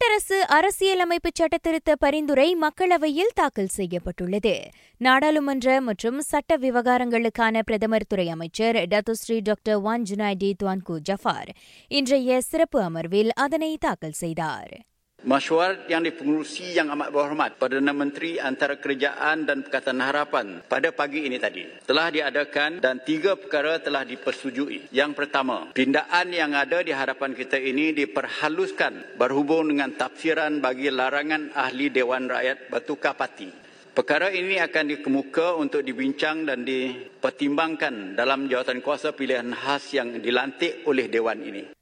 கூட்டரசு அரசியலமைப்பு சட்டத்திருத்த பரிந்துரை மக்களவையில் தாக்கல் செய்யப்பட்டுள்ளது. நாடாளுமன்ற மற்றும் சட்ட விவகாரங்களுக்கான பிரதமர் துறை அமைச்சர் Datuk Seri doctor Wan Junaidi Tuanku Jaafar இன்றைய சிறப்பு அமர்வில் அதனை தாக்கல் செய்தார். Mesyuarat yang dipengurusi yang amat berhormat Perdana Menteri Antara Kerajaan dan Pakatan Harapan pada pagi ini tadi telah diadakan dan tiga perkara telah dipersetujui. Yang pertama, pindaan yang ada di hadapan kita ini diperhaluskan berhubung dengan tafsiran bagi larangan ahli Dewan Rakyat bertukar parti. Perkara ini akan dikemuka untuk dibincang dan dipertimbangkan dalam jawatan kuasa pilihan khas yang dilantik oleh Dewan ini.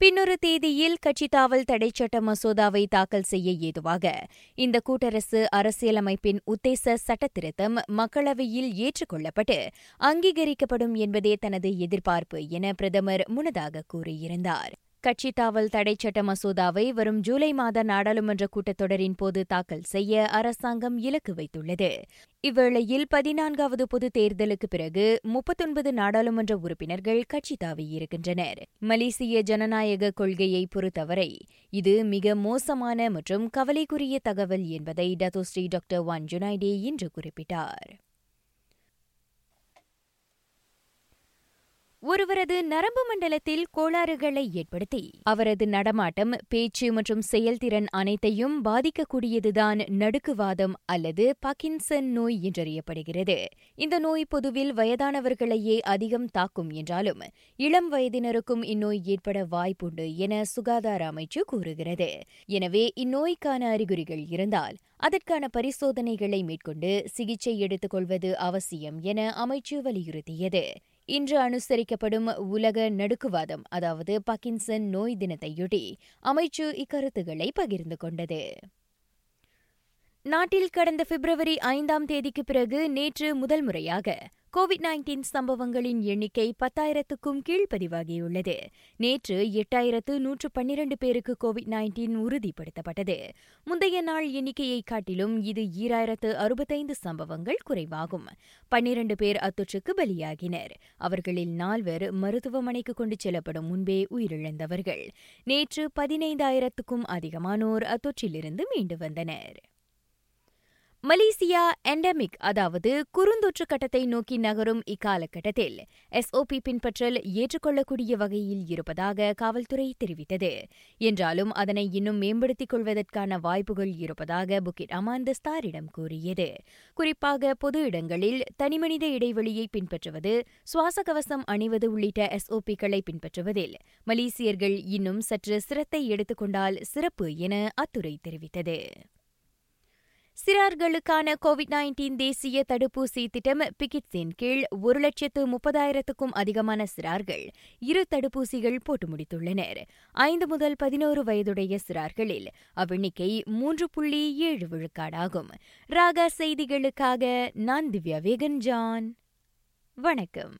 பின்னொரு தேதியில் கட்சி தாவல் தடை சட்ட மசோதாவை தாக்கல் செய்ய ஏதுவாக. இந்த கூட்டரசு அரசியலமைப்பின் உத்தேச சட்டத்திருத்தம் மக்களவையில் ஏற்றுக்கொள்ளப்பட்டு அங்கீகரிக்கப்படும் என்பதே தனது எதிர்பார்ப்பு என பிரதமர் முன்னதாக கூறியிருந்தார். கட்சி தாவல் தடை சட்ட மசோதாவை வரும் ஜூலை மாத நாடாளுமன்ற கூட்டத்தொடரின் போது தாக்கல் செய்ய அரசாங்கம் இலக்கு வைத்துள்ளது. இவ்வேளையில் பதினான்காவது பொதுத் தேர்தலுக்கு பிறகு முப்பத்தொன்பது நாடாளுமன்ற உறுப்பினர்கள் கட்சி தாவியிருக்கின்றனர் மலேசிய ஜனநாயக கொள்கையை பொறுத்தவரை இது மிக மோசமான மற்றும் கவலைக்குரிய தகவல் என்பதை டத்தோஸ்ரீ டாக்டர் வான் ஜுனைடே இன்று குறிப்பிட்டார். ஒருவரது நரம்பு மண்டலத்தில் கோளாறுகளை ஏற்படுத்தி அவரது நடமாட்டம் பேச்சு மற்றும் செயல்திறன் அனைத்தையும் பாதிக்கக்கூடியதுதான் நடுக்குவாதம் அல்லது பக்கின்சன் நோய் என்றறியப்படுகிறது. இந்த நோய் பொதுவில் வயதானவர்களையே அதிகம் தாக்கும் என்றாலும் இளம் வயதினருக்கும் இந்நோய் ஏற்பட வாய்ப்புண்டு என சுகாதார அமைச்சு கூறுகிறது. எனவே இந்நோய்க்கான அறிகுறிகள் இருந்தால் அதற்கான பரிசோதனைகளை மேற்கொண்டு சிகிச்சை எடுத்துக் கொள்வது அவசியம் என அமைச்சு வலியுறுத்தியது. இன்று அனுசரிக்கப்படும் உலக நடுக்குவாதம் அதாவது பக்கின்சன் நோய் தினத்தையொட்டி அமைச்சு இக்கருத்துக்களை பகிர்ந்து கொண்டது. நாட்டில் கடந்த பிப்ரவரி ஐந்தாம் தேதிக்கு பிறகு நேற்று முதல் முறையாக கோவிட் நைன்டீன் சம்பவங்களின் எண்ணிக்கை பத்தாயிரத்துக்கும் கீழ் பதிவாகியுள்ளது நேற்று எட்டாயிரத்து நூற்று பன்னிரண்டு பேருக்கு கோவிட் நைன்டீன் உறுதிப்படுத்தப்பட்டது. முந்தைய நாள் எண்ணிக்கையை காட்டிலும் இது ஈராயிரத்து அறுபத்தைந்து சம்பவங்கள் குறைவாகும். பன்னிரண்டு பேர் அத்தொற்றுக்கு பலியாகினர். அவர்களில் நால்வர் மருத்துவமனைக்கு கொண்டு செல்லப்படும் முன்பே உயிரிழந்தவர்கள். நேற்று பதினைந்தாயிரத்துக்கும் அதிகமானோர் அத்தொற்றிலிருந்து மீண்டு வந்தனர். மலேசியா எண்டமிக் அதாவது குறுந்தொற்று கட்டத்தை நோக்கி நகரும் இக்காலகட்டத்தில் எஸ்ஓபி பின்பற்றல் ஏற்றுக்கொள்ளக்கூடிய வகையில் இருப்பதாக காவல்துறை தெரிவித்தது. என்றாலும் அதனை இன்னும் மேம்படுத்திக் கொள்வதற்கான வாய்ப்புகள் இருப்பதாக புக்கிட் அமான் ஸ்டாரிடம் கூறியது. குறிப்பாக பொது இடங்களில் தனிமனித இடைவெளியை பின்பற்றுவது சுவாச கவசம் அணிவது உள்ளிட்ட எஸ்ஓபிக்களை பின்பற்றுவதில் மலேசியர்கள் இன்னும் சற்று சிரத்தை எடுத்துக்கொண்டால் சிறப்பு என அத்துறை தெரிவித்தது. சிறார்களுக்கான கோவிட் நைன்டீன் தேசிய தடுப்பூசி திட்டம் பிகிட்ஸின் கீழ் ஒரு லட்சத்து முப்பதாயிரத்துக்கும் அதிகமான சிறார்கள் இரு தடுப்பூசிகள் போட்டு முடித்துள்ளனர். ஐந்து முதல் பதினோரு வயதுடைய சிறார்களில் அவ்வெண்ணிக்கை மூன்று புள்ளி ஏழு விழுக்காடாகும். ராகா செய்திகளுக்காக நான் திவ்யா வேகன் ஜான் வணக்கம்.